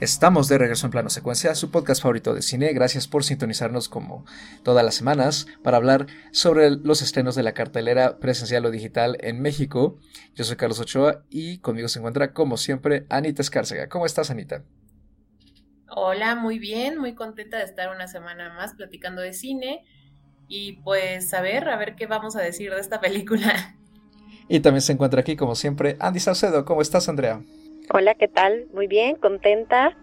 Estamos de regreso en Plano Secuencia, su podcast favorito de cine. Gracias por sintonizarnos como todas las semanas para hablar sobre los estrenos de la cartelera presencial o digital en México. Yo soy Carlos Ochoa y conmigo se encuentra, como siempre, Anita Escárcega. ¿Cómo estás, Anita? Hola, muy bien, muy contenta de estar una semana más platicando de cine y pues a ver, a ver qué vamos a decir de esta película. Y también se encuentra aquí, como siempre, Andy Saucedo. ¿Cómo estás, Andrea? Hola, ¿qué tal? Muy bien, contenta,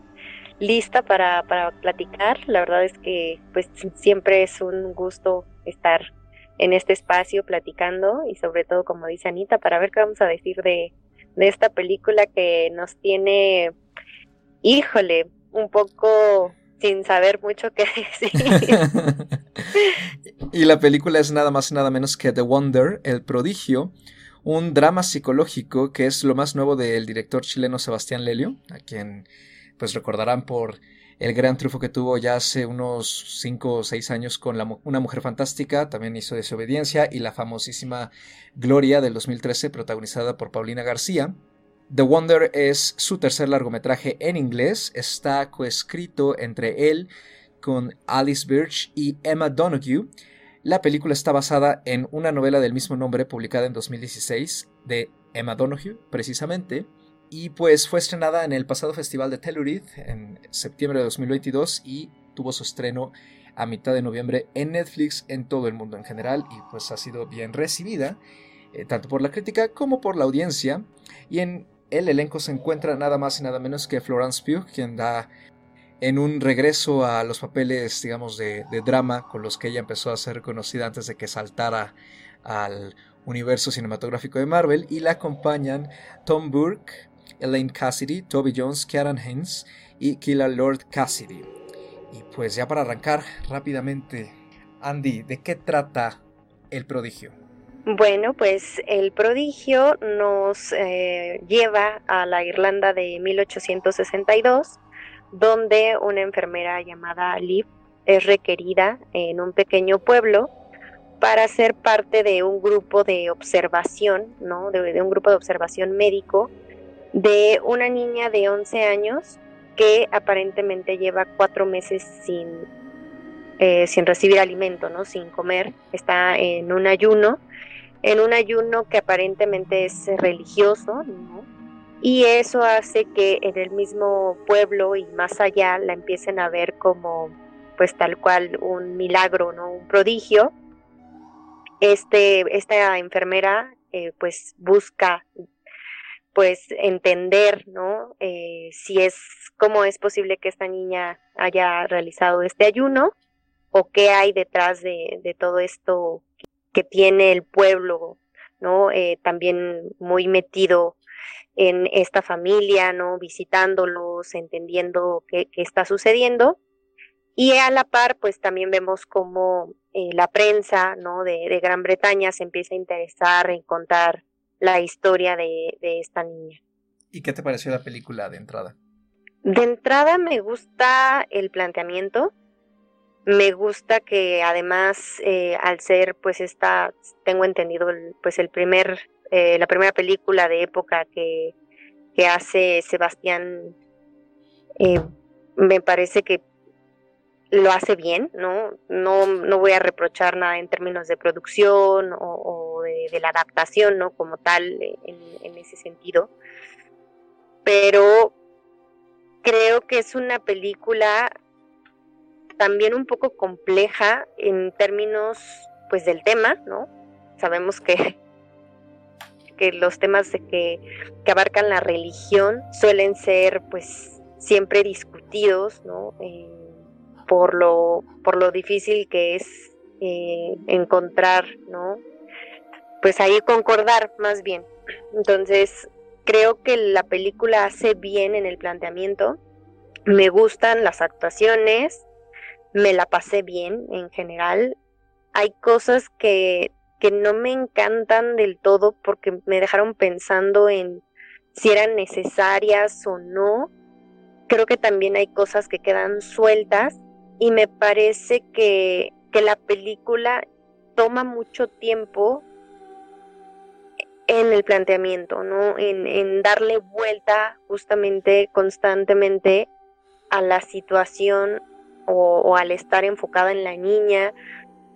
lista para, para platicar. La verdad es que pues siempre es un gusto estar en este espacio platicando y sobre todo, como dice Anita, para ver qué vamos a decir de, de esta película que nos tiene, híjole, un poco sin saber mucho qué decir. y la película es nada más y nada menos que The Wonder, el prodigio, un drama psicológico que es lo más nuevo del director chileno Sebastián Lelio, a quien pues recordarán por el gran triunfo que tuvo ya hace unos 5 o 6 años con Una Mujer Fantástica, también hizo Desobediencia y la famosísima Gloria del 2013 protagonizada por Paulina García. The Wonder es su tercer largometraje en inglés, está coescrito entre él con Alice Birch y Emma Donoghue la película está basada en una novela del mismo nombre publicada en 2016 de Emma Donoghue, precisamente, y pues fue estrenada en el pasado festival de Telluride en septiembre de 2022 y tuvo su estreno a mitad de noviembre en Netflix en todo el mundo en general y pues ha sido bien recibida eh, tanto por la crítica como por la audiencia y en el elenco se encuentra nada más y nada menos que Florence Pugh quien da en un regreso a los papeles, digamos, de, drama con los que ella empezó a ser conocida antes de que saltara al universo cinematográfico de Marvel, y la acompañan Tom Burke, Elaine Cassidy, Toby Jones, Karen Haynes y Killa Lord Cassidy. Y pues ya para arrancar rápidamente, Andy, ¿de qué trata El Prodigio? Bueno, pues el prodigio nos eh, lleva a la Irlanda de 1862 donde una enfermera llamada Liv es requerida en un pequeño pueblo para ser parte de un grupo de observación, ¿no? De, un grupo de observación médico de una niña de 11 años que aparentemente lleva cuatro meses sin, eh, sin recibir alimento, ¿no? Sin comer, está en un ayuno, en un ayuno que aparentemente es religioso, ¿no? Y eso hace que en el mismo pueblo y más allá la empiecen a ver como pues tal cual un milagro, ¿no? Un prodigio. Este, esta enfermera eh, pues busca pues entender, ¿no? Eh, si es, cómo es posible que esta niña haya realizado este ayuno o qué hay detrás de, todo esto que tiene el pueblo, ¿no? Eh, también muy metido en esta familia, ¿no? Visitándolos, entendiendo qué, está sucediendo. Y a la par, pues también vemos cómo eh, la prensa, ¿no? De, Gran Bretaña se empieza a interesar en contar la historia de, esta niña. ¿Y qué te pareció la película de entrada? De entrada me gusta el planteamiento, me gusta que además eh, al ser pues esta, tengo entendido, pues el primer eh, la primera película de época que, hace Sebastián, eh, me parece que lo hace bien, ¿no? ¿no? No voy a reprochar nada en términos de producción o, de, la adaptación, ¿no? Como tal, en, en ese sentido. Pero creo que es una película también un poco compleja en términos, pues, del tema, ¿no? Sabemos que que los temas de que, abarcan la religión suelen ser pues siempre discutidos, ¿no? Eh, por, lo, por lo difícil que es eh, encontrar, ¿no? Pues ahí concordar más bien. Entonces, creo que la película hace bien en el planteamiento. Me gustan las actuaciones, me la pasé bien en general. Hay cosas que que no me encantan del todo porque me dejaron pensando en si eran necesarias o no. Creo que también hay cosas que quedan sueltas y me parece que, que la película toma mucho tiempo en el planteamiento, ¿no? En, en darle vuelta justamente constantemente a la situación o, al estar enfocada en la niña,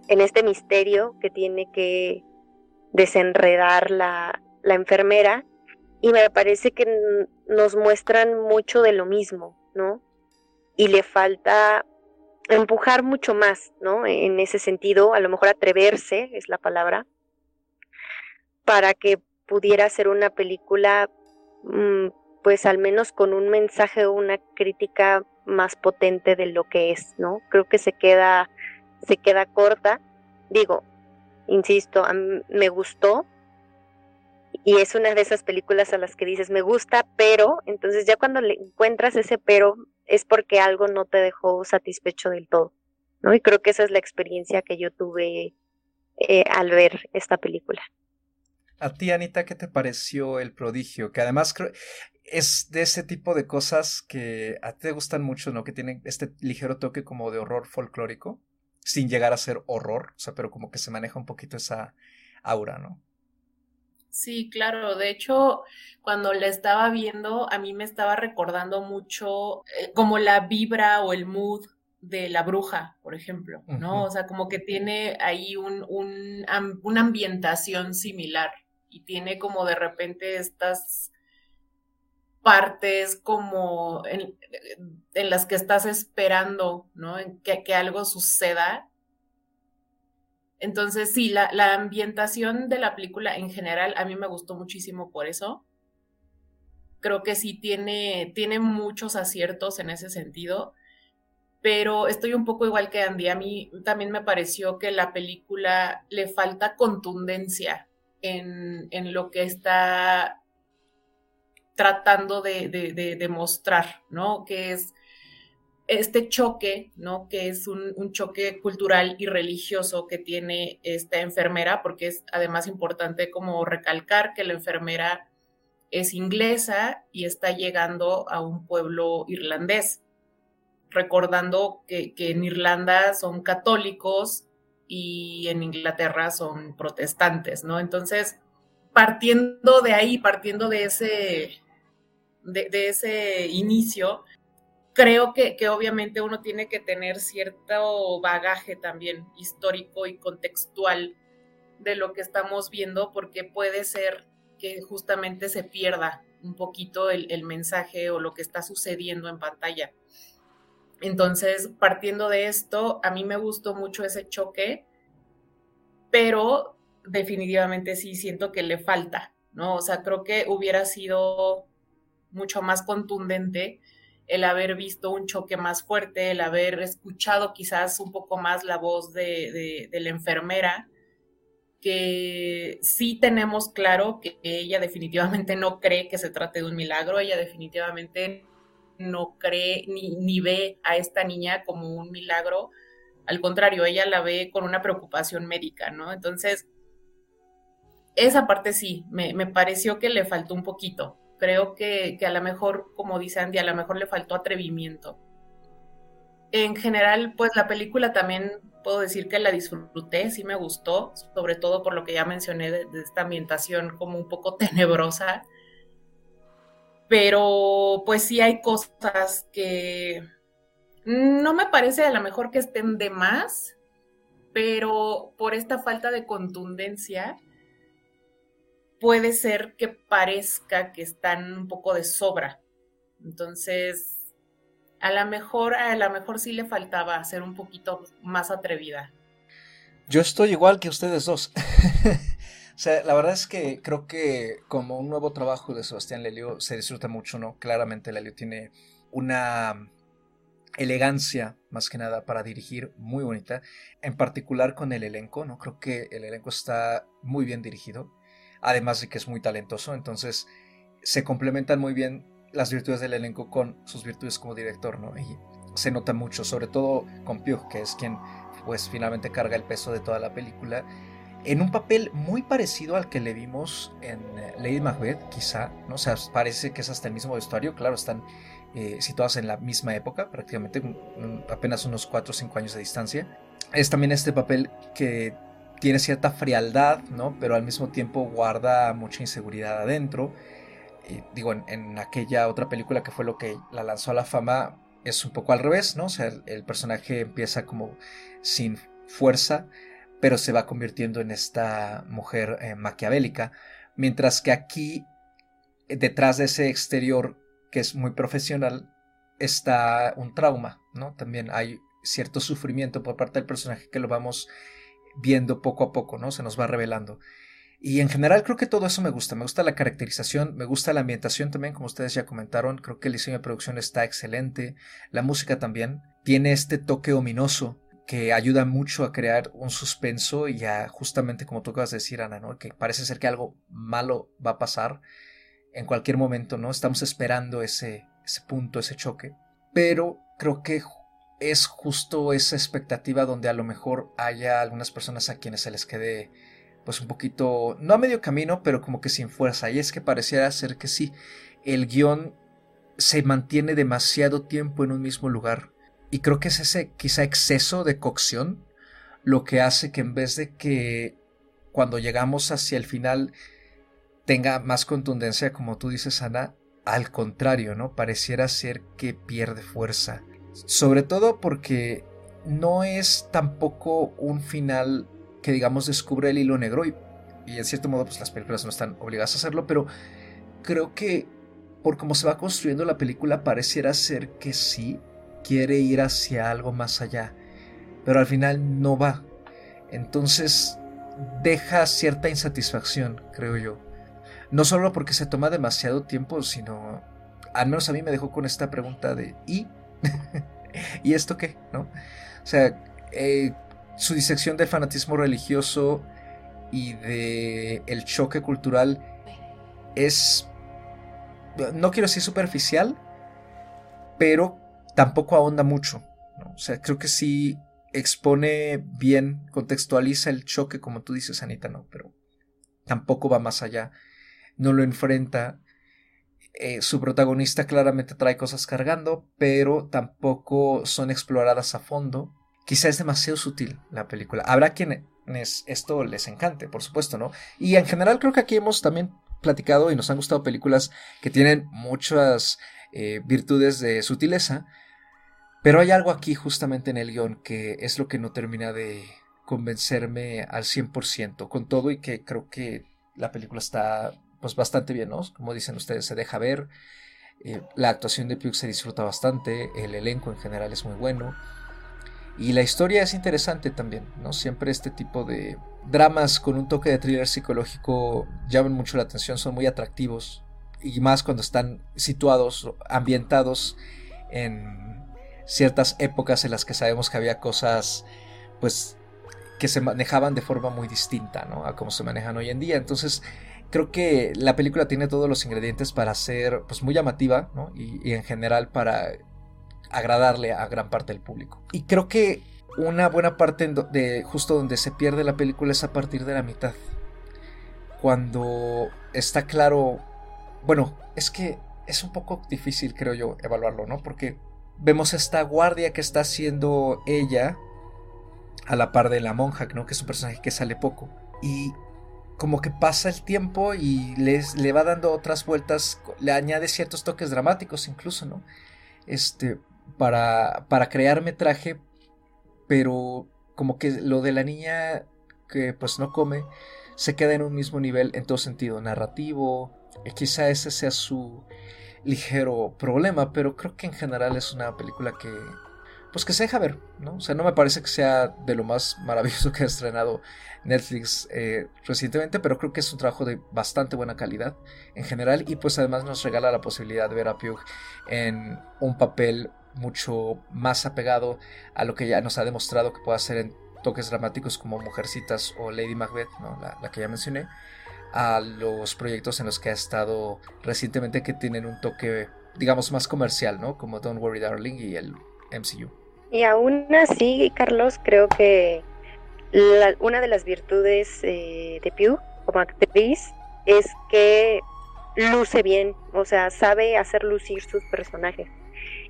en este misterio que tiene que desenredar la, la enfermera y me parece que nos muestran mucho de lo mismo, ¿no? Y le falta empujar mucho más, ¿no? En ese sentido, a lo mejor atreverse es la palabra, para que pudiera ser una película, mm, pues al menos con un mensaje o una crítica más potente de lo que es, ¿no? Creo que se queda, se queda corta. Digo, insisto, me gustó, y es una de esas películas a las que dices me gusta, pero entonces ya cuando le encuentras ese pero es porque algo no te dejó satisfecho del todo, ¿no? Y creo que esa es la experiencia que yo tuve eh, al ver esta película. A ti, Anita, ¿qué te pareció El Prodigio? Que además creo es de ese tipo de cosas que a ti te gustan mucho, ¿no? Que tienen este ligero toque como de horror folclórico, sin llegar a ser horror, o sea, pero como que se maneja un poquito esa aura, ¿no? Sí, claro. De hecho, cuando la estaba viendo, a mí me estaba recordando mucho eh, como la vibra o el mood de la bruja, por ejemplo, ¿no? O sea, como que tiene ahí un, un, una ambientación similar y tiene como de repente estas partes como en, en las que estás esperando, ¿no? En que, que algo suceda entonces, sí, la, ambientación de la película en general a mí me gustó muchísimo por eso. Creo que sí tiene, tiene muchos aciertos en ese sentido, pero estoy un poco igual que Andy. A mí también me pareció que la película le falta contundencia en, lo que está tratando de, de, mostrar, ¿no? Que es este choque, ¿no? Que es un, choque cultural y religioso que tiene esta enfermera, porque es además importante como recalcar que la enfermera es inglesa y está llegando a un pueblo irlandés, recordando que, que en Irlanda son católicos y en Inglaterra son protestantes, ¿no? Entonces, partiendo de ahí, partiendo de ese, de, ese inicio, creo que, obviamente uno tiene que tener cierto bagaje también histórico y contextual de lo que estamos viendo, porque puede ser que justamente se pierda un poquito el, el, mensaje o lo que está sucediendo en pantalla. Entonces, partiendo de esto, a mí me gustó mucho ese choque, pero definitivamente sí siento que le falta, ¿no? O sea, creo que hubiera sido mucho más contundente el haber visto un choque más fuerte, el haber escuchado quizás un poco más la voz de, la enfermera, que sí tenemos claro que ella definitivamente no cree que se trate de un milagro, ella definitivamente no cree ni, ni ve a esta niña como un milagro, al contrario, ella la ve con una preocupación médica, ¿no? Entonces, esa parte sí, me, me pareció que le faltó un poquito, Creo que, a lo mejor, como dice Andy, a lo mejor le faltó atrevimiento. En general, pues la película también puedo decir que la disfruté, sí me gustó, sobre todo por lo que ya mencioné de, esta ambientación como un poco tenebrosa. Pero pues sí hay cosas que no me parece a lo mejor que estén de más, pero por esta falta de contundencia, puede ser que parezca que están un poco de sobra. Entonces, a lo mejor, a lo mejor sí le faltaba ser un poquito más atrevida. Yo estoy igual que ustedes dos. o sea, la verdad es que creo que como un nuevo trabajo de Sebastián Lelio se disfruta mucho, ¿no? Claramente Lelio tiene una elegancia más que nada para dirigir muy bonita, en particular con el elenco, ¿no? Creo que el elenco está muy bien dirigido además de que es muy talentoso, entonces se complementan muy bien las virtudes del elenco con sus virtudes como director, ¿no? Y se nota mucho, sobre todo con Pugh, que es quien pues finalmente carga el peso de toda la película, en un papel muy parecido al que le vimos en eh, Lady Macbeth, quizá, ¿no? O sea, parece que es hasta el mismo vestuario, claro, están eh, situados en la misma época, prácticamente apenas unos 4 o 5 años de distancia. Es también este papel que tiene cierta frialdad, ¿no? Pero al mismo tiempo guarda mucha inseguridad adentro. Y digo, en, aquella otra película que fue lo que la lanzó a la fama, es un poco al revés, ¿no? O sea, el, personaje empieza como sin fuerza, pero se va convirtiendo en esta mujer eh, maquiavélica, mientras que aquí, detrás de ese exterior que es muy profesional, está un trauma, ¿no? También hay cierto sufrimiento por parte del personaje que lo vamos viendo poco a poco, ¿no? Se nos va revelando. Y en general creo que todo eso me gusta. Me gusta la caracterización, me gusta la ambientación también, como ustedes ya comentaron. Creo que el diseño de producción está excelente. La música también. Tiene este toque ominoso que ayuda mucho a crear un suspenso y a justamente como tú acabas de decir, Ana, ¿no? Que parece ser que algo malo va a pasar en cualquier momento, ¿no? Estamos esperando ese, punto, ese choque. Pero creo que es justo esa expectativa donde a lo mejor haya algunas personas a quienes se les quede pues un poquito, no a medio camino, pero como que sin fuerza. Y es que pareciera ser que sí, el guion se mantiene demasiado tiempo en un mismo lugar. Y creo que es ese quizá exceso de cocción lo que hace que en vez de que cuando llegamos hacia el final tenga más contundencia, como tú dices, Ana, al contrario, ¿no? Pareciera ser que pierde fuerza. Sobre todo porque no es tampoco un final que digamos descubre el hilo negro y, en cierto modo pues las películas no están obligadas a hacerlo, pero creo que por cómo se va construyendo la película pareciera ser que sí quiere ir hacia algo más allá, pero al final no va. Entonces deja cierta insatisfacción, creo yo. No solo porque se toma demasiado tiempo, sino al menos a mí me dejó con esta pregunta de ¿y? ¿Y esto qué? ¿No? O sea, eh, su disección del fanatismo religioso y de choque cultural es no quiero decir superficial pero tampoco ahonda mucho o sea creo que sí expone bien contextualiza el choque como tú dices Anita no pero tampoco va más allá no lo enfrenta eh, su protagonista claramente trae cosas cargando pero tampoco son exploradas a fondo quizá es demasiado sutil la película. Habrá quienes esto les encante, por supuesto, ¿no? Y en general creo que aquí hemos también platicado y nos han gustado películas que tienen muchas eh, virtudes de sutileza, pero hay algo aquí justamente en el guion que es lo que no termina de convencerme al 100% con todo y que creo que la película está pues bastante bien, ¿no? Como dicen ustedes, se deja ver, eh, la actuación de Pugh se disfruta bastante, el elenco en general es muy bueno. Y la historia es interesante también, ¿no? Siempre este tipo de dramas con un toque de thriller psicológico llaman mucho la atención, son muy atractivos. Y más cuando están situados, ambientados en ciertas épocas en las que sabemos que había cosas, pues, que se manejaban de forma muy distinta, ¿no? A cómo se manejan hoy en día. Entonces, creo que la película tiene todos los ingredientes para ser, pues, muy llamativa, ¿no? Y, y en general para agradarle a gran parte del público. Y creo que una buena parte de justo donde se pierde la película es a partir de la mitad. Cuando está claro, bueno, es que es un poco difícil creo yo evaluarlo, ¿no? Porque vemos esta guardia que está haciendo ella a la par de la monja, ¿no? Que es un personaje que sale poco. Y como que pasa el tiempo y les, le va dando otras vueltas, le añade ciertos toques dramáticos incluso, ¿no? Este, para, para crear metraje, pero como que lo de la niña que pues no come se queda en un mismo nivel en todo sentido, narrativo, eh, quizá ese sea su ligero problema, pero creo que en general es una película que pues que se deja ver, ¿no? O sea, no me parece que sea de lo más maravilloso que ha estrenado Netflix eh, recientemente, pero creo que es un trabajo de bastante buena calidad en general y pues además nos regala la posibilidad de ver a Pugh en un papel mucho más apegado a lo que ya nos ha demostrado que puede hacer en toques dramáticos como Mujercitas o Lady Macbeth, ¿no? la, que ya mencioné, a los proyectos en los que ha estado recientemente que tienen un toque, digamos, más comercial, ¿no? Como Don't Worry Darling y el MCU. Y aún así, Carlos, creo que una de las virtudes eh, de Pew como actriz es que luce bien, o sea, sabe hacer lucir sus personajes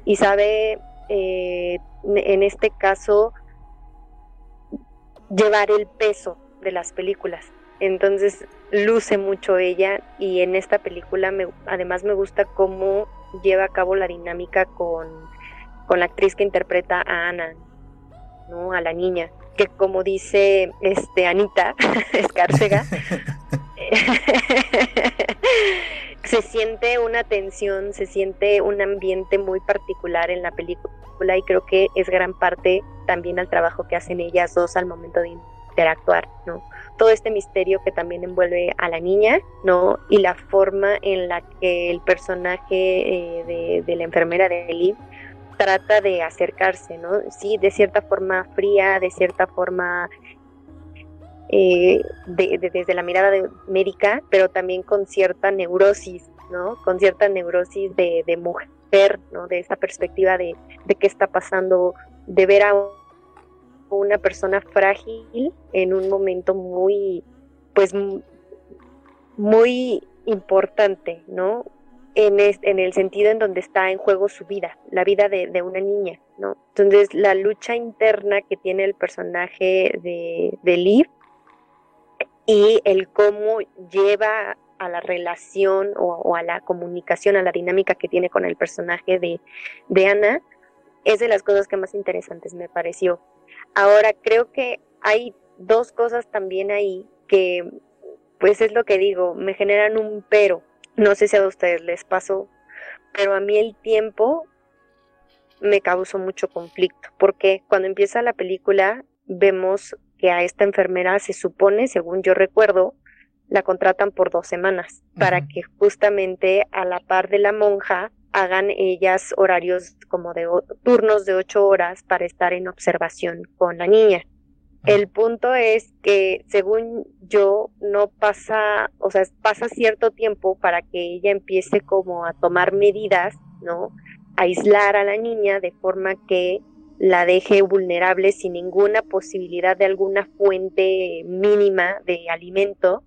y sabe eh, en este caso llevar el peso de las películas. Entonces luce mucho ella y en esta película me, además me gusta cómo lleva a cabo la dinámica con, con la actriz que interpreta a Ana, ¿no? A la niña, que como dice este Anita Escárcega, se siente una tensión, se siente un ambiente muy particular en la película y creo que es gran parte también al trabajo que hacen ellas dos al momento de interactuar, ¿no? Todo este misterio que también envuelve a la niña, ¿no? Y la forma en la que el personaje eh, de, la enfermera de Liv trata de acercarse, ¿no? Sí, de cierta forma fría, de cierta forma eh, desde la mirada médica, pero también con cierta neurosis, ¿no? Con cierta neurosis de, mujer, ¿no? De esa perspectiva de, de qué está pasando, de ver a una persona frágil en un momento muy, pues, muy importante, ¿no? En, en el sentido en donde está en juego su vida, la vida de, una niña, ¿no? Entonces, la lucha interna que tiene el personaje de, de Liv y el cómo lleva a la relación o, a la comunicación, a la dinámica que tiene con el personaje de, de Ana, es de las cosas que más interesantes me pareció. Ahora, creo que hay dos cosas también ahí que, pues es lo que digo, me generan un pero. No sé si a ustedes les pasó, pero a mí el tiempo me causó mucho conflicto, porque cuando empieza la película vemos que a esta enfermera se supone, según yo recuerdo, la contratan por dos semanas para que justamente a la par de la monja hagan ellas horarios como de turnos de ocho horas para estar en observación con la niña. El punto es que según yo no pasa, o sea, pasa cierto tiempo para que ella empiece como a tomar medidas, ¿no? A aislar a la niña de forma que la deje vulnerable sin ninguna posibilidad de alguna fuente mínima de alimento.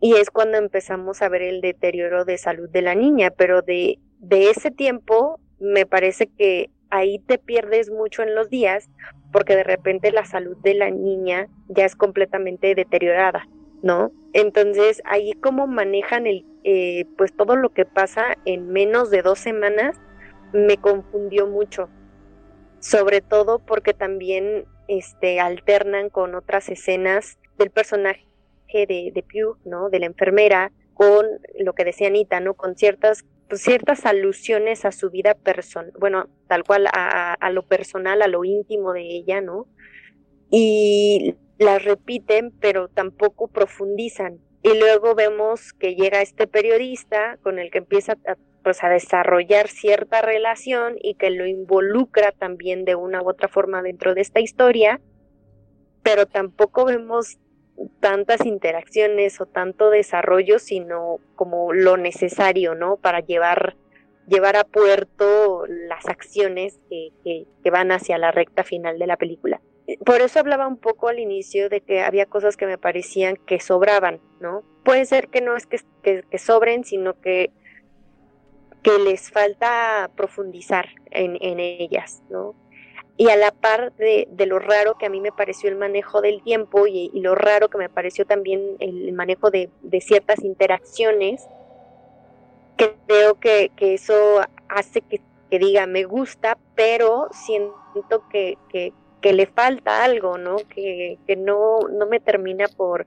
Y es cuando empezamos a ver el deterioro de salud de la niña, pero de, de ese tiempo me parece que ahí te pierdes mucho en los días porque de repente la salud de la niña ya es completamente deteriorada, ¿no? Entonces ahí cómo manejan el, eh, pues todo lo que pasa en menos de dos semanas me confundió mucho sobre todo porque también este, alternan con otras escenas del personaje de, de Pew, ¿no? De la enfermera, con lo que decía Anita, ¿no? Con ciertas, pues, ciertas alusiones a su vida personal, bueno, tal cual a, lo personal, a lo íntimo de ella, ¿no? Y las repiten, pero tampoco profundizan. Y luego vemos que llega este periodista con el que empieza a pues a desarrollar cierta relación y que lo involucra también de una u otra forma dentro de esta historia, pero tampoco vemos tantas interacciones o tanto desarrollo, sino como lo necesario, ¿no? Para llevar, llevar a puerto las acciones que, que, van hacia la recta final de la película. Por eso hablaba un poco al inicio de que había cosas que me parecían que sobraban, ¿no? Puede ser que no es que, que sobren, sino que que les falta profundizar en, ellas, ¿no? Y a la par de, lo raro que a mí me pareció el manejo del tiempo y, lo raro que me pareció también el manejo de, ciertas interacciones, creo que, que eso hace que, diga me gusta, pero siento que, que, le falta algo, ¿no? Que, no, no me termina por,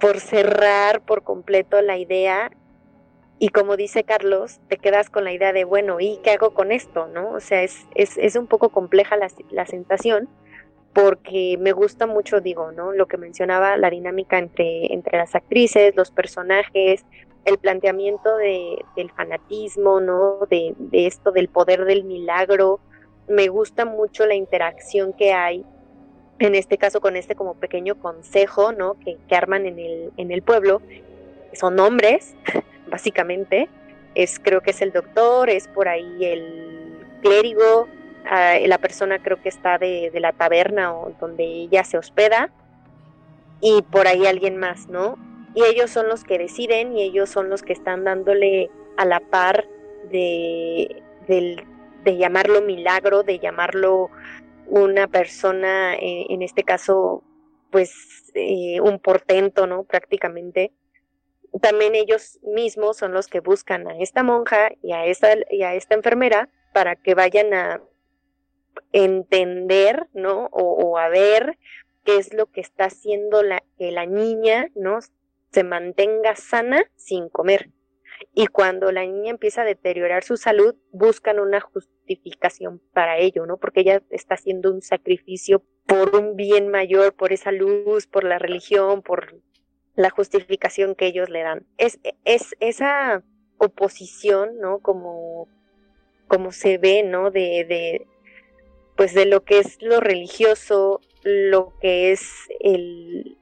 por cerrar por completo la idea y como dice Carlos, te quedas con la idea de, bueno, ¿y qué hago con esto? ¿no? O sea, es, es, es un poco compleja la, la, sensación porque me gusta mucho, digo, ¿no? Lo que mencionaba, la dinámica entre, entre las actrices, los personajes, el planteamiento de, del fanatismo, ¿no? De, de esto del poder del milagro. Me gusta mucho la interacción que hay en este caso con este como pequeño consejo, ¿no? Que, que arman en el, en el pueblo. Son hombres, básicamente. Es, creo que es el doctor, es por ahí el clérigo, ah, la persona creo que está de, la taberna o donde ella se hospeda, y por ahí alguien más, ¿no? Y ellos son los que deciden y ellos son los que están dándole a la par de, de llamarlo milagro, de llamarlo una persona, eh, en este caso, pues eh, un portento, ¿no? Prácticamente también ellos mismos son los que buscan a esta monja y a esta, y a esta enfermera para que vayan a, entender, ¿no? O, a ver qué es lo que está haciendo la, que la niña, ¿no? Se mantenga sana sin comer. Y cuando la niña empieza a deteriorar su salud, buscan una justificación para ello, ¿no? Porque ella está haciendo un sacrificio por un bien mayor, por esa luz, por la religión, por la justificación que ellos le dan. Es, es esa oposición, ¿no? Como, como se ve, ¿no? De, de, pues de lo que es lo religioso, lo que es el,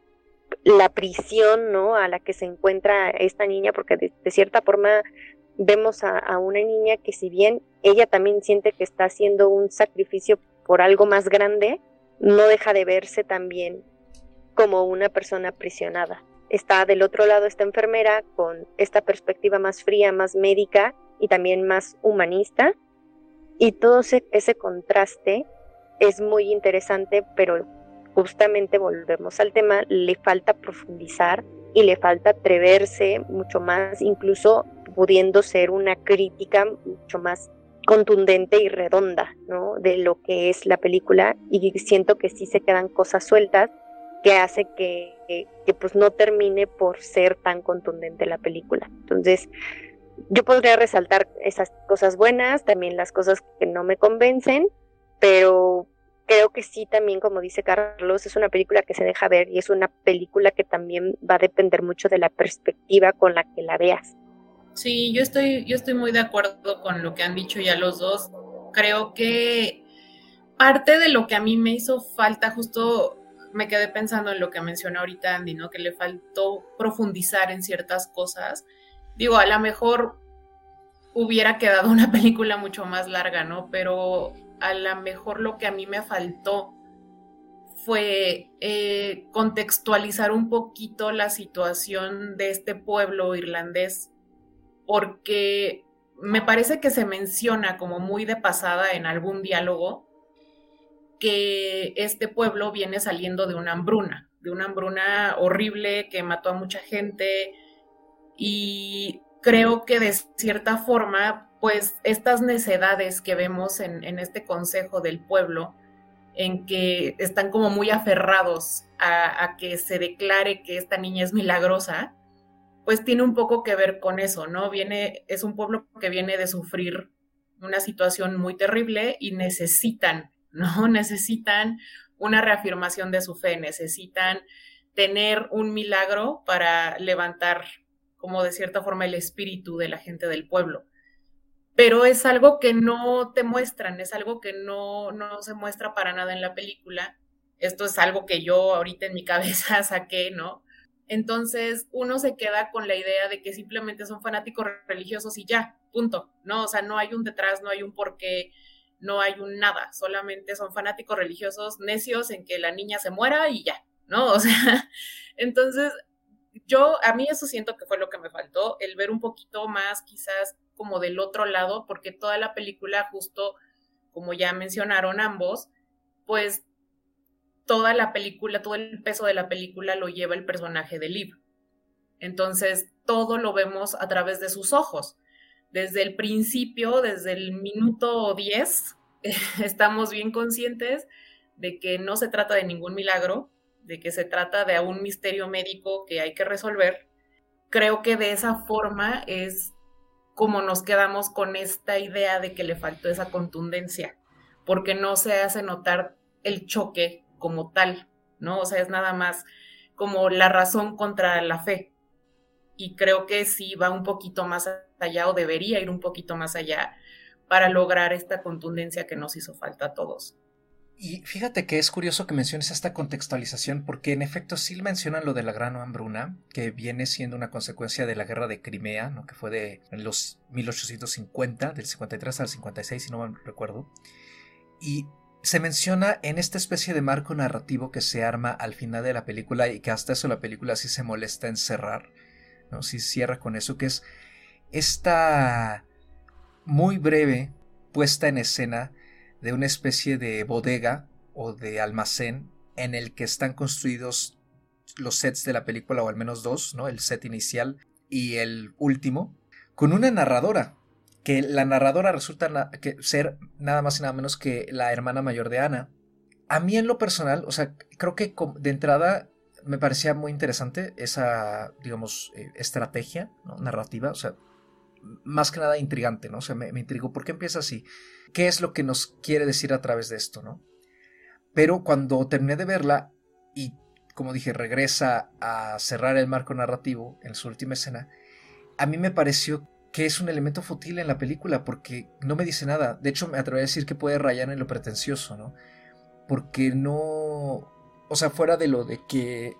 la prisión, ¿no? A la que se encuentra esta niña, porque de, cierta forma vemos a, a, una niña que si bien ella también siente que está haciendo un sacrificio por algo más grande, no deja de verse también como una persona aprisionada. Está del otro lado esta enfermera con esta perspectiva más fría, más médica y también más humanista. Y todo ese, contraste es muy interesante, pero justamente volvemos al tema, le falta profundizar y le falta atreverse mucho más, incluso pudiendo ser una crítica mucho más contundente y redonda, ¿no? De lo que es la película y siento que sí se quedan cosas sueltas que hace que, que, pues no termine por ser tan contundente la película. Entonces, yo podría resaltar esas cosas buenas, también las cosas que no me convencen, pero creo que sí también, como dice Carlos, es una película que se deja ver y es una película que también va a depender mucho de la perspectiva con la que la veas. Sí, yo estoy, yo estoy muy de acuerdo con lo que han dicho ya los dos. Creo que parte de lo que a mí me hizo falta, justo me quedé pensando en lo que mencionó ahorita Andy, ¿no? Que le faltó profundizar en ciertas cosas. Digo, a lo mejor hubiera quedado una película mucho más larga, ¿no? Pero a lo mejor lo que a mí me faltó fue eh, contextualizar un poquito la situación de este pueblo irlandés porque me parece que se menciona como muy de pasada en algún diálogo que este pueblo viene saliendo de una hambruna, de una hambruna horrible que mató a mucha gente y creo que de cierta forma, pues estas necedades que vemos en, este consejo del pueblo, en que están como muy aferrados a que se declare que esta niña es milagrosa, pues tiene un poco que ver con eso, ¿no? Viene, es un pueblo que viene de sufrir una situación muy terrible y necesitan, ¿no? Necesitan una reafirmación de su fe, necesitan tener un milagro para levantar, como de cierta forma, el espíritu de la gente del pueblo. Pero es algo que no te muestran, es algo que no, no se muestra para nada en la película. Esto es algo que yo ahorita en mi cabeza saqué, ¿no? Entonces uno se queda con la idea de que simplemente son fanáticos religiosos y ya, punto. No, o sea, no hay un detrás, no hay un porqué, no hay un nada, solamente son fanáticos religiosos necios en que la niña se muera y ya, ¿no? O sea, entonces yo, a mí eso siento que fue lo que me faltó, el ver un poquito más quizás como del otro lado, porque toda la película justo, como ya mencionaron ambos, pues toda la película, todo el peso de la película lo lleva el personaje de Liv. Entonces, todo lo vemos a través de sus ojos. Desde el principio, desde el minuto 10, estamos bien conscientes de que no se trata de ningún milagro, de que se trata de un misterio médico que hay que resolver. Creo que de esa forma es como nos quedamos con esta idea de que le faltó esa contundencia, porque no se hace notar el choque como tal, ¿no? O sea, es nada más como la razón contra la fe. Y creo que sí va un poquito más allá o debería ir un poquito más allá para lograr esta contundencia que nos hizo falta a todos. Y fíjate que es curioso que menciones esta contextualización, porque en efecto sí mencionan lo de la gran hambruna, que viene siendo una consecuencia de la guerra de Crimea, ¿no? que fue de los 1850, del 53 al 56, si no me recuerdo. Y se menciona en esta especie de marco narrativo que se arma al final de la película y que hasta eso la película sí se molesta en cerrar, ¿no? Sí cierra con eso, que es esta muy breve puesta en escena de una especie de bodega o de almacén en el que están construidos los sets de la película, o al menos dos, ¿no? El set inicial y el último, con una narradora que la narradora resulta que ser nada más y nada menos que la hermana mayor de Ana. A mí en lo personal, o sea, creo que de entrada me parecía muy interesante esa, digamos, eh, estrategia narrativa, o sea, más que nada intrigante, ¿no? O sea, me, me intrigó, ¿por qué empieza así? ¿Qué es lo que nos quiere decir a través de esto, ¿no? Pero cuando terminé de verla y, como dije, regresa a cerrar el marco narrativo en su última escena, a mí me pareció que es un elemento fútil en la película porque no me dice nada. De hecho, me atrevería a decir que puede rayar en lo pretencioso, ¿no? Porque no... O sea, fuera de lo de que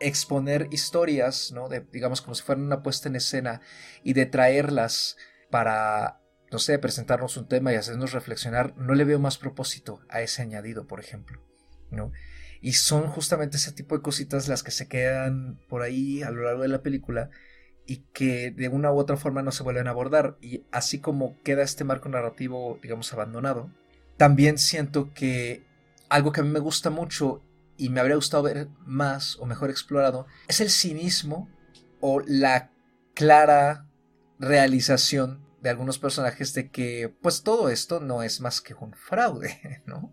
exponer historias, ¿no? De, digamos como si fueran una puesta en escena y de traerlas para, no sé, presentarnos un tema y hacernos reflexionar, no le veo más propósito a ese añadido, por ejemplo, ¿no? Y son justamente ese tipo de cositas las que se quedan por ahí a lo largo de la película y que de una u otra forma no se vuelven a abordar. Y así como queda este marco narrativo, digamos, abandonado, también siento que algo que a mí me gusta mucho y me habría gustado ver más o mejor explorado es el cinismo o la clara realización de algunos personajes de que pues todo esto no es más que un fraude, ¿no?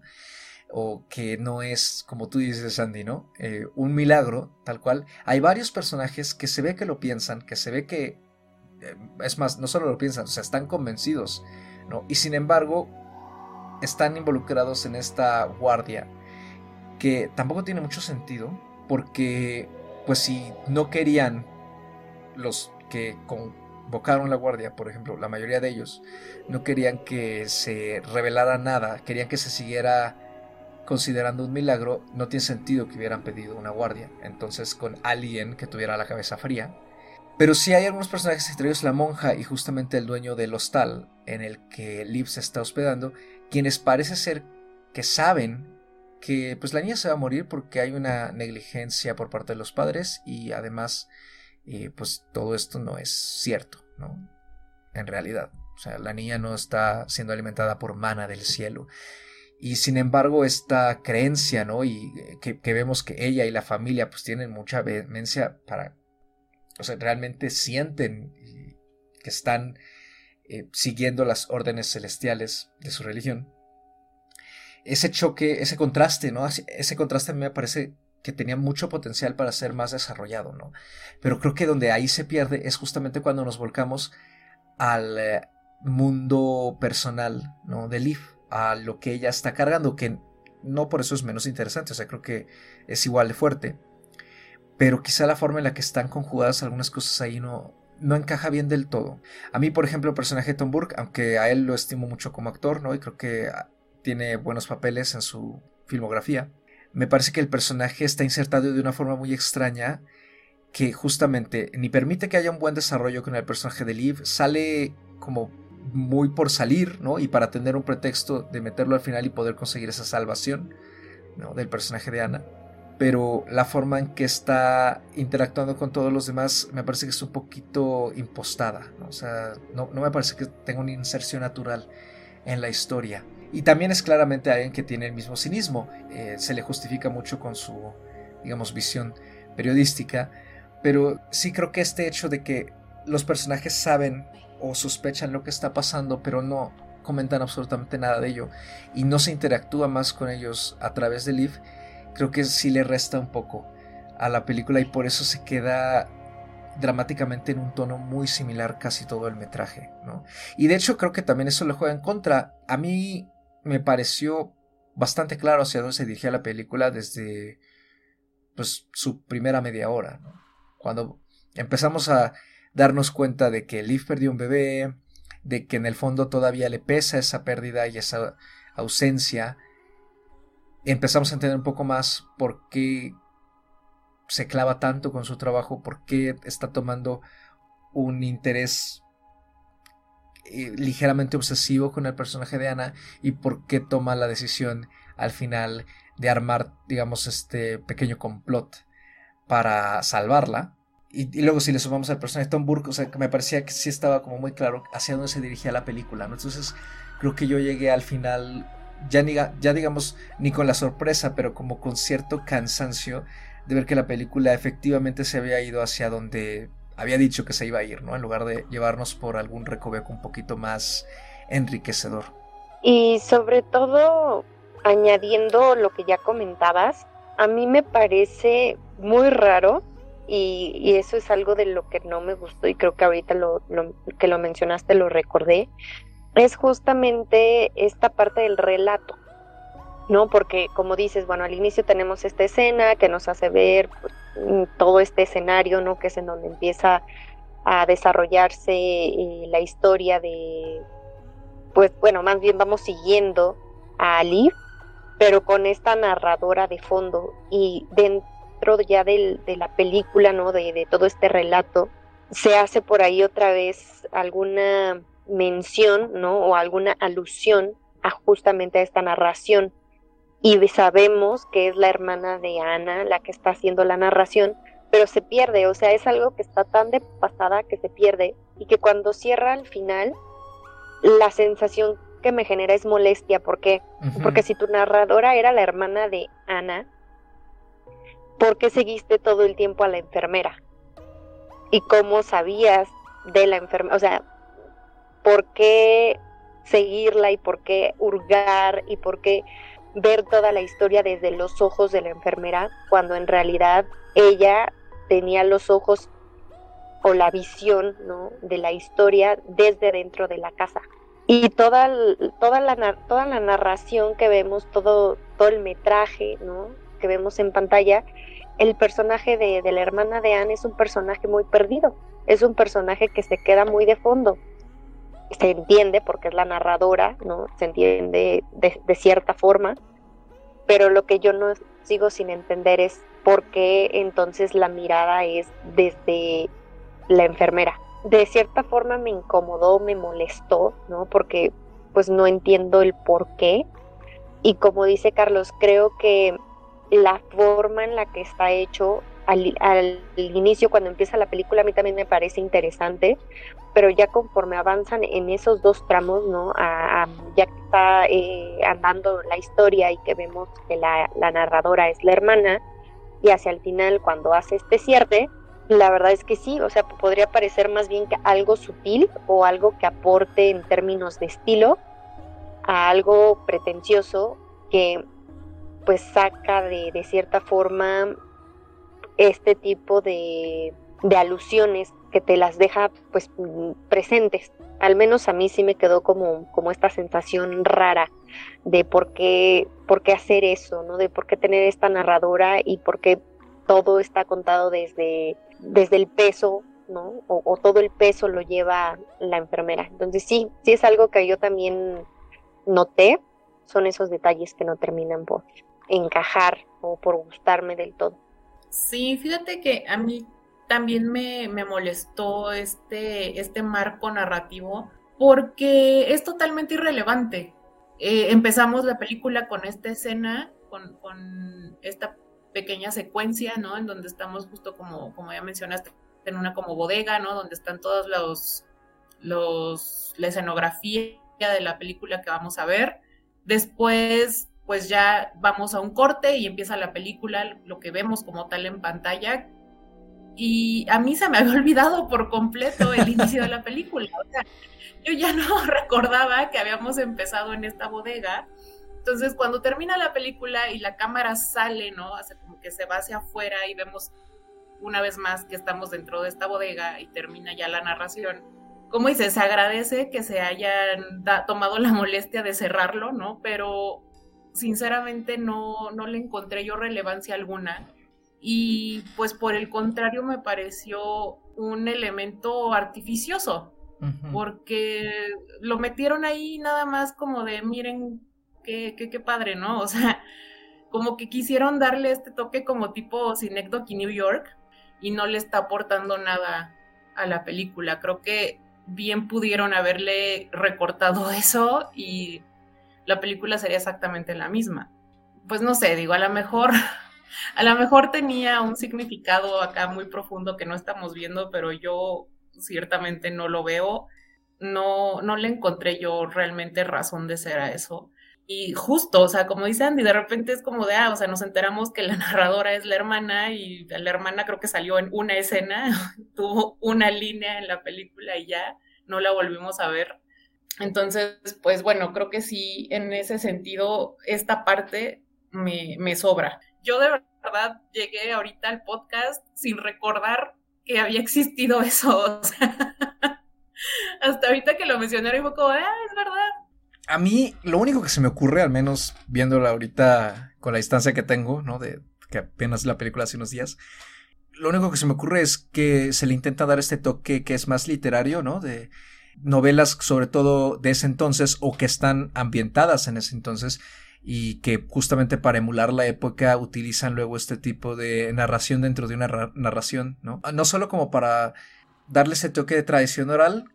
O que no es, como tú dices, Andy, ¿no? Eh, un milagro, tal cual. Hay varios personajes que se ve que lo piensan, que se ve que, eh, es más, no solo lo piensan, o sea, están convencidos, ¿no? Y sin embargo, están involucrados en esta guardia que tampoco tiene mucho sentido porque pues si no querían los que convocaron la guardia, por ejemplo, la mayoría de ellos no querían que se revelara nada, querían que se siguiera considerando un milagro, no tiene sentido que hubieran pedido una guardia. Entonces, con alguien que tuviera la cabeza fría. Pero sí hay algunos personajes, entre ellos la monja y justamente el dueño del hostal en el que Liv se está hospedando, quienes parece ser que saben que pues la niña se va a morir porque hay una negligencia por parte de los padres y además eh, pues todo esto no es cierto, ¿no? En realidad, o sea, la niña no está siendo alimentada por mana del cielo. Y sin embargo, esta creencia, ¿no? Y eh, que, vemos que ella y la familia pues tienen mucha vehemencia para, o sea, realmente sienten que están eh, siguiendo las órdenes celestiales de su religión ese choque, ese contraste, ¿no? Ese contraste a mí me parece que tenía mucho potencial para ser más desarrollado, ¿no? Pero creo que donde ahí se pierde es justamente cuando nos volcamos al eh, mundo personal, ¿no? De Liv, a lo que ella está cargando, que no por eso es menos interesante, o sea, creo que es igual de fuerte. Pero quizá la forma en la que están conjugadas algunas cosas ahí no, no encaja bien del todo. A mí, por ejemplo, el personaje de Tom Burke, aunque a él lo estimo mucho como actor, ¿no? Y creo que tiene buenos papeles en su filmografía. Me parece que el personaje está insertado de una forma muy extraña que justamente ni permite que haya un buen desarrollo con el personaje de Liv, sale como muy por salir, ¿no? Y para tener un pretexto de meterlo al final y poder conseguir esa salvación. Del personaje de Ana. Pero la forma en que está interactuando con todos los demás me parece que es un poquito impostada. O sea, no, no me parece que tenga una inserción natural en la historia. Y también es claramente alguien que tiene el mismo cinismo. Eh, se le justifica mucho con su, digamos, visión periodística. Pero sí creo que este hecho de que los personajes saben o sospechan lo que está pasando, pero no comentan absolutamente nada de ello y no se interactúa más con ellos a través de Liv, creo que sí le resta un poco a la película y por eso se queda dramáticamente en un tono muy similar casi todo el metraje, ¿no? Y de hecho creo que también eso le juega en contra. A mí me pareció bastante claro hacia dónde se dirigía la película desde pues, su primera media hora. Cuando empezamos a darnos cuenta de que Liv perdió un bebé, de que en el fondo todavía le pesa esa pérdida y esa ausencia, empezamos a entender un poco más por qué se clava tanto con su trabajo, por qué está tomando un interés eh, ligeramente obsesivo con el personaje de Ana y por qué toma la decisión al final de armar, digamos, este pequeño complot para salvarla. Y, luego si le sumamos al personaje de Tom Burke, o sea, que me parecía que sí estaba como muy claro hacia dónde se dirigía la película. Entonces creo que yo llegué al final, ya, ni, ya digamos, ni con la sorpresa, pero como con cierto cansancio de ver que la película efectivamente se había ido hacia donde había dicho que se iba a ir, ¿no? En lugar de llevarnos por algún recoveco un poquito más enriquecedor. Y sobre todo, añadiendo lo que ya comentabas, a mí me parece muy raro y, eso es algo de lo que no me gustó y creo que ahorita lo, que lo mencionaste lo recordé, es justamente esta parte del relato, ¿no? Porque como dices, bueno, al inicio tenemos esta escena que nos hace ver mm, todo este escenario, ¿no? Que es en donde empieza a desarrollarse eh, la historia de, pues bueno, más bien vamos siguiendo a Ali, pero con esta narradora de fondo y dentro ya de la película, ¿no? De, de todo este relato, se hace por ahí otra vez alguna mención, ¿no? O alguna alusión a justamente a esta narración. Y sabemos que es la hermana de Ana la que está haciendo la narración, pero se pierde, o sea, es algo que está tan de pasada que se pierde y que cuando cierra al final, la sensación que me genera es molestia. ¿Por qué? Porque si tu narradora era la hermana de Ana, ¿por qué seguiste todo el tiempo a la enfermera? ¿Y cómo sabías de la enfermera? O sea, ¿por qué seguirla y por qué hurgar y por qué ver toda la historia desde los ojos de la enfermera cuando en realidad ella tenía los ojos o la visión ¿no? de la historia desde dentro de la casa? y toda, toda, la, toda la narración que vemos, todo, todo el metraje ¿no? que vemos en pantalla, el personaje de, la hermana de Anne es un personaje muy perdido, es un personaje que se queda muy de fondo. Se entiende porque es la narradora, ¿no? Se entiende de, cierta forma, pero lo que yo no sigo sin entender es por qué entonces la mirada es desde la enfermera de cierta forma me incomodó, me molestó, ¿no? Porque pues no entiendo el por qué. Y como dice Carlos, creo que la forma en la que está hecho al, inicio, cuando empieza la película, a mí también me parece interesante, pero ya conforme avanzan en esos dos tramos, ¿no? ya que está eh, andando la historia y que vemos que la, la narradora es la hermana, y hacia el final, cuando hace este cierre, la verdad es que sí, o sea, podría parecer más bien que algo sutil o algo que aporte en términos de estilo a algo pretencioso que pues saca de, de cierta forma este tipo de, de, alusiones que te las deja pues presentes. Al menos a mí sí me quedó como, como esta sensación rara de por qué, por qué hacer eso, ¿no? De por qué tener esta narradora y por qué todo está contado desde desde el peso, ¿no? O, todo el peso lo lleva la enfermera. Entonces sí, sí es algo que yo también noté, son esos detalles que no terminan por encajar o por gustarme del todo. Sí, fíjate que a mí también me, molestó este, este marco narrativo porque es totalmente irrelevante. Eh, empezamos la película con esta escena, con, con esta pequeña secuencia, ¿no? En donde estamos justo como, como ya mencionaste, en una como bodega, ¿no? Donde están todos los, los, la escenografía de la película que vamos a ver. Después, pues ya vamos a un corte y empieza la película, lo que vemos como tal en pantalla. Y a mí se me había olvidado por completo el inicio de la película. O sea, yo ya no recordaba que habíamos empezado en esta bodega entonces, cuando termina la película y la cámara sale, ¿no? Hace como que se va hacia afuera y vemos una vez más que estamos dentro de esta bodega y termina ya la narración. Como dice, se agradece que se hayan tomado la molestia de cerrarlo, ¿no? Pero sinceramente no, no le encontré yo relevancia alguna. Y pues por el contrario me pareció un elemento artificioso, porque lo metieron ahí nada más como de, miren qué, padre, ¿no? O sea, como que quisieron darle este toque como tipo Synecdoche New York y no le está aportando nada a la película. Creo que bien pudieron haberle recortado eso y la película sería exactamente la misma. Pues no sé, digo, a lo mejor, a lo mejor tenía un significado acá muy profundo que no estamos viendo, pero yo ciertamente no lo veo. No, no le encontré yo realmente razón de ser a eso. y justo, o sea, como dice Andy, de repente es como de, ah, o sea, nos enteramos que la narradora es la hermana y la hermana creo que salió en una escena, tuvo una línea en la película y ya no la volvimos a ver. Entonces, pues bueno, creo que sí, en ese sentido, esta parte me, me sobra. Yo de verdad llegué ahorita al podcast sin recordar que había existido eso. O sea, hasta ahorita que lo mencionaron, fue como, ah, es verdad. A mí, lo único que se me ocurre, al menos viéndola ahorita con la distancia que tengo, ¿no? De que apenas la película hace unos días, lo único que se me ocurre es que se le intenta dar este toque que es más literario, ¿no? De novelas sobre todo de ese entonces o que están ambientadas en ese entonces y que justamente para emular la época utilizan luego este tipo de narración dentro de una narración, ¿no? No solo como para darle ese toque de tradición oral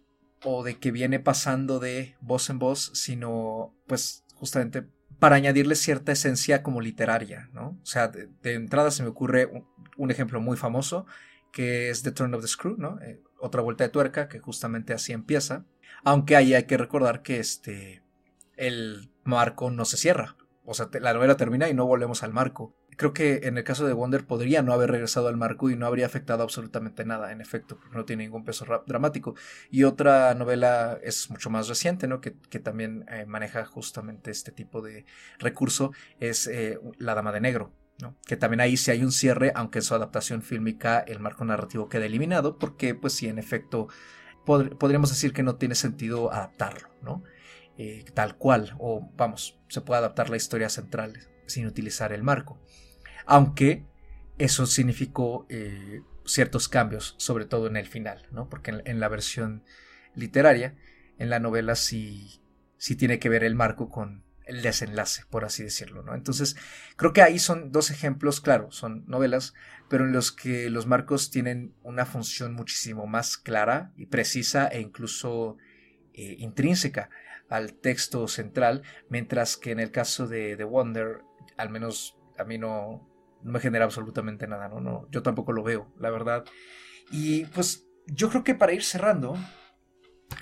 o de que viene pasando de voz en voz, sino pues justamente para añadirle cierta esencia como literaria, ¿no? O sea, de, entrada se me ocurre un, ejemplo muy famoso que es The Turn of the Screw, ¿no? Eh, otra vuelta de tuerca que justamente así empieza, aunque ahí hay que recordar que este el marco no se cierra, o sea, la novela termina y no volvemos al marco. Creo que en el caso de Wonder podría no haber regresado al marco y no habría afectado absolutamente nada, en efecto, porque no tiene ningún peso dramático. Y otra novela es mucho más reciente, ¿no? Que, también eh, maneja justamente este tipo de recurso, es eh, La Dama de Negro, Que también ahí sí hay un cierre, aunque en su adaptación fílmica el marco narrativo queda eliminado, porque pues sí, en efecto, podríamos decir que no tiene sentido adaptarlo, ¿no? Eh, tal cual, o vamos, se puede adaptar la historia central sin utilizar el marco. Aunque eso significó eh, ciertos cambios, sobre todo en el final, ¿no? Porque en, la versión literaria, en la novela sí, sí tiene que ver el marco con el desenlace, por así decirlo, ¿no? Entonces, creo que ahí son dos ejemplos, claro, son novelas, pero en los que los marcos tienen una función muchísimo más clara y precisa e incluso eh, intrínseca al texto central, mientras que en el caso de The Wonder, al menos a mí no, no me genera absolutamente nada, ¿no? no yo tampoco lo veo, la verdad. Y pues yo creo que para ir cerrando,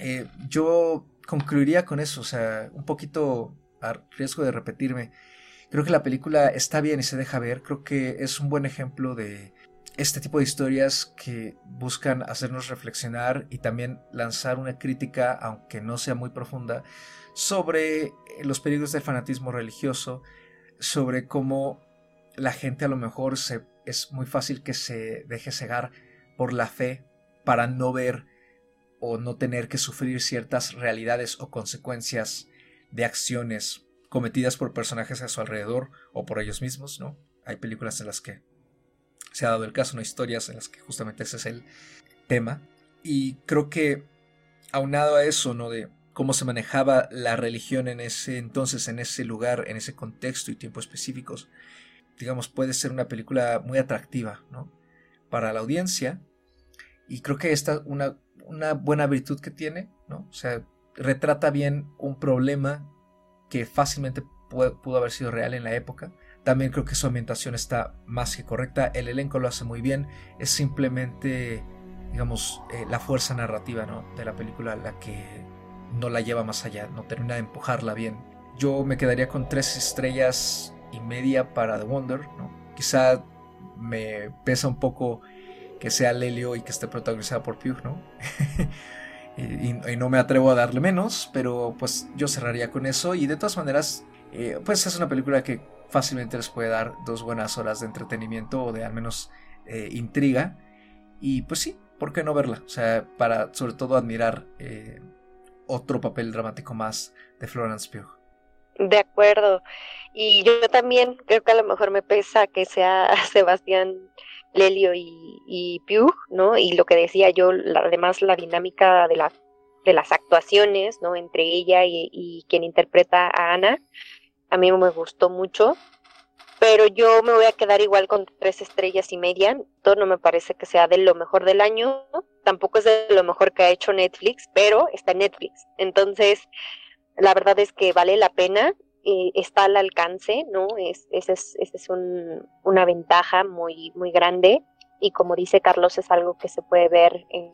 eh, yo concluiría con eso, o sea, un poquito a riesgo de repetirme. Creo que la película está bien y se deja ver, creo que es un buen ejemplo de este tipo de historias que buscan hacernos reflexionar y también lanzar una crítica, aunque no sea muy profunda, sobre los peligros del fanatismo religioso, sobre cómo la gente a lo mejor se, es muy fácil que se deje cegar por la fe para no ver o no tener que sufrir ciertas realidades o consecuencias de acciones cometidas por personajes a su alrededor o por ellos mismos, ¿no? Hay películas en las que se ha dado el caso, no historias en las que justamente ese es el tema. Y creo que aunado a eso, ¿no? De cómo se manejaba la religión en ese entonces, en ese lugar, en ese contexto y tiempo específicos, digamos, puede ser una película muy atractiva, ¿no? Para la audiencia. Y creo que esta una, una buena virtud que tiene, ¿no? O sea, retrata bien un problema que fácilmente pudo haber sido real en la época también creo que su ambientación está más que correcta. El elenco lo hace muy bien. Es simplemente, digamos, eh, la fuerza narrativa de la película la que no la lleva más allá, no termina de empujarla bien. Yo me quedaría con tres estrellas y media para The Wonder. ¿no? Quizá me pesa un poco que sea Lelio y que esté protagonizada por Pugh, ¿no? y, no me atrevo a darle menos, pero pues yo cerraría con eso. Y de todas maneras, eh, pues es una película que fácilmente les puede dar dos buenas horas de entretenimiento o de al menos eh, intriga. Y pues sí, ¿por qué no verla? O sea, para sobre todo admirar eh, otro papel dramático más de Florence Pugh. De acuerdo. Y yo también creo que a lo mejor me pesa que sea Sebastián Lelio y, y ¿no? Y lo que decía yo, además la dinámica de, la, de las actuaciones, ¿no? Entre ella y, y quien interpreta a Ana, a mí me gustó mucho, pero yo me voy a quedar igual con tres estrellas y media. Todo no me parece que sea de lo mejor del año, tampoco es de lo mejor que ha hecho Netflix, pero está en Netflix. Entonces, la verdad es que vale la pena, eh, está al alcance, ¿no? Es, esa es, es una ventaja muy, muy grande y como dice Carlos, es algo que se puede ver en,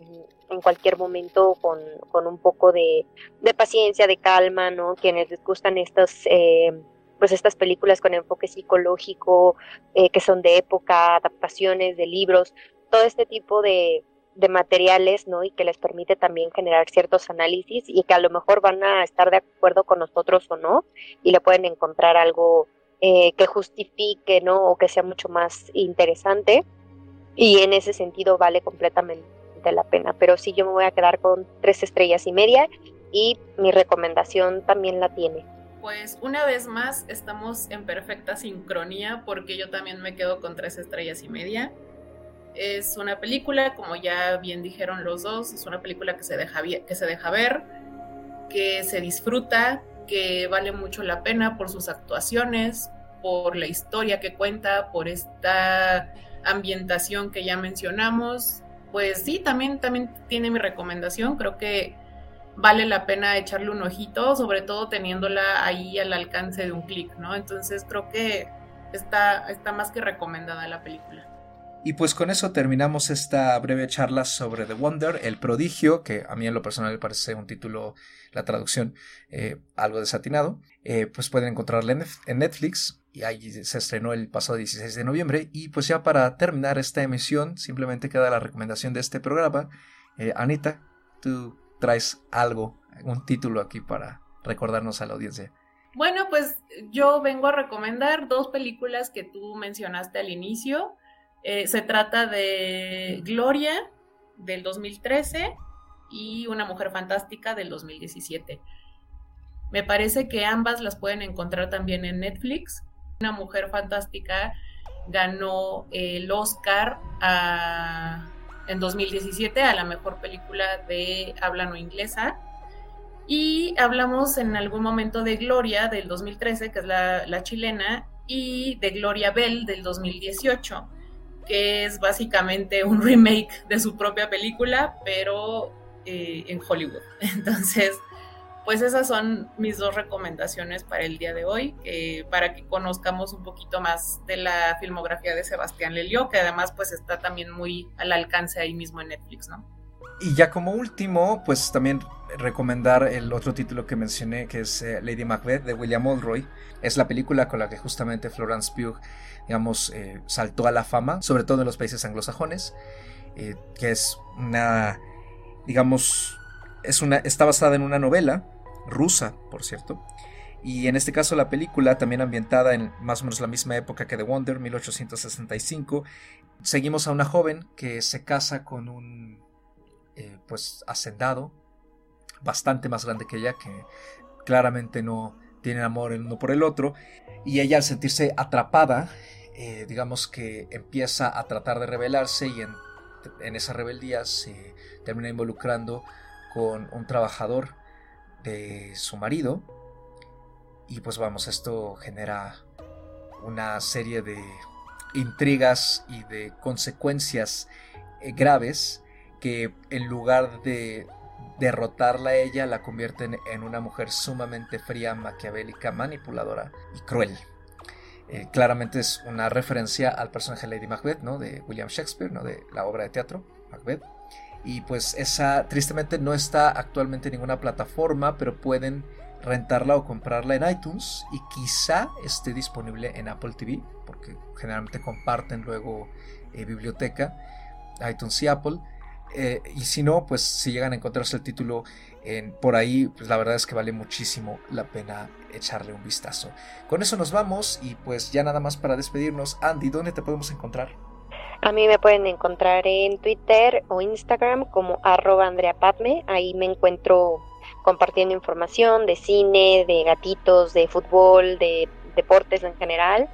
en cualquier momento con, con un poco de, de, paciencia, de calma, ¿no? Quienes les gustan estos... Eh, pues estas películas con enfoque psicológico, eh, que son de época, adaptaciones de libros, todo este tipo de, de materiales, ¿no? Y que les permite también generar ciertos análisis y que a lo mejor van a estar de acuerdo con nosotros o no, y le pueden encontrar algo eh, que justifique, ¿no? O que sea mucho más interesante. Y en ese sentido vale completamente la pena. Pero sí, yo me voy a quedar con tres estrellas y media y mi recomendación también la tiene. Pues una vez más estamos en perfecta sincronía porque yo también me quedo con tres estrellas y media. Es una película, como ya bien dijeron los dos, es una película que se deja, que se deja ver, que se disfruta, que vale mucho la pena por sus actuaciones, por la historia que cuenta, por esta ambientación que ya mencionamos. Pues sí, también, también tiene mi recomendación. Creo que vale la pena echarle un ojito, sobre todo teniéndola ahí al alcance de un clic, ¿no? Entonces creo que está, está más que recomendada la película. Y pues con eso terminamos esta breve charla sobre The Wonder, el prodigio, que a mí en lo personal me parece un título, la traducción, eh, algo desatinado. Eh, pues pueden encontrarla en Netflix y ahí se estrenó el pasado 16 de noviembre. Y pues ya para terminar esta emisión, simplemente queda la recomendación de este programa. Eh, Anita, tú traes algo, un título aquí para recordarnos a la audiencia. Bueno, pues yo vengo a recomendar dos películas que tú mencionaste al inicio. Eh, se trata de Gloria del 2013 y Una Mujer Fantástica del 2017. Me parece que ambas las pueden encontrar también en Netflix. Una Mujer Fantástica ganó el Oscar en 2017 a la mejor película de habla no inglesa. Y hablamos en algún momento de Gloria del 2013, que es la, la chilena, y de Gloria Bell del 2018 que es básicamente un remake de su propia película, pero eh, en Hollywood. Entonces, pues esas son mis dos recomendaciones para el día de hoy, para que conozcamos un poquito más de la filmografía de Sebastián Lelio, que además pues está también muy al alcance ahí mismo en Netflix, ¿no? Y ya como último, pues también recomendar el otro título que mencioné, que es eh, Lady Macbeth de William Oldroy. Es la película con la que justamente Florence Pugh digamos, eh, saltó a la fama, sobre todo en los países anglosajones, eh, que es una, digamos, es una, está basada en una novela rusa, por cierto, y en este caso la película, también ambientada en más o menos la misma época que The Wonder, 1865, seguimos a una joven que se casa con un, pues, hacendado, bastante más grande que ella, que claramente no tiene amor el uno por el otro, y ella al sentirse atrapada eh, digamos que empieza a tratar de rebelarse y en, esa rebeldía se termina involucrando con un trabajador de su marido. Y pues vamos, esto genera una serie de intrigas y de consecuencias eh, graves que en lugar de derrotarla a ella la convierten en una mujer sumamente fría, maquiavélica, manipuladora y cruel. Eh, claramente es una referencia al personaje Lady Macbeth, ¿no? De William Shakespeare, ¿no? De la obra de teatro, Macbeth. Y pues esa, tristemente, no está actualmente en ninguna plataforma, pero pueden rentarla o comprarla en iTunes y quizá esté disponible en Apple TV, porque generalmente comparten luego eh, biblioteca, iTunes y Apple. Eh, y si no, pues si llegan a encontrarse el título por ahí, pues la verdad es que vale muchísimo la pena echarle un vistazo. Con eso nos vamos y pues ya nada más para despedirnos. Andy, ¿dónde te podemos encontrar? A mí me pueden encontrar en Twitter o Instagram como arroba Andrea Ahí me encuentro compartiendo información de cine, de gatitos, de fútbol, de deportes en general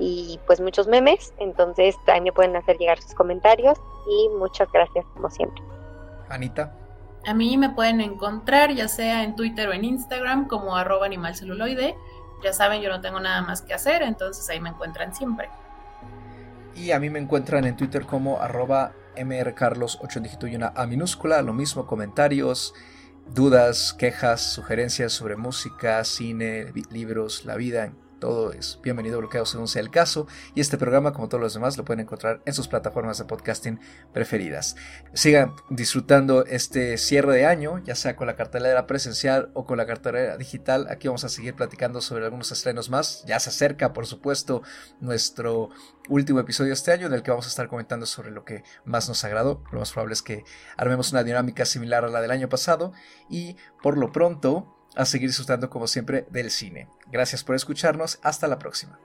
y pues muchos memes. Entonces ahí me pueden hacer llegar sus comentarios y muchas gracias como siempre. Anita. A mí me pueden encontrar ya sea en Twitter o en Instagram como arroba animalceluloide. Ya saben, yo no tengo nada más que hacer, entonces ahí me encuentran siempre. Y a mí me encuentran en Twitter como arroba mrcarlos 8 dígito y una A minúscula. Lo mismo, comentarios, dudas, quejas, sugerencias sobre música, cine, libros, la vida, todo es bienvenido bloqueado según sea el caso. Y este programa, como todos los demás, lo pueden encontrar en sus plataformas de podcasting preferidas. Sigan disfrutando este cierre de año, ya sea con la cartelera presencial o con la cartelera digital. Aquí vamos a seguir platicando sobre algunos estrenos más. Ya se acerca, por supuesto, nuestro último episodio este año en el que vamos a estar comentando sobre lo que más nos agradó. Lo más probable es que armemos una dinámica similar a la del año pasado y por lo pronto a seguir disfrutando como siempre del cine. Gracias por escucharnos, hasta la próxima.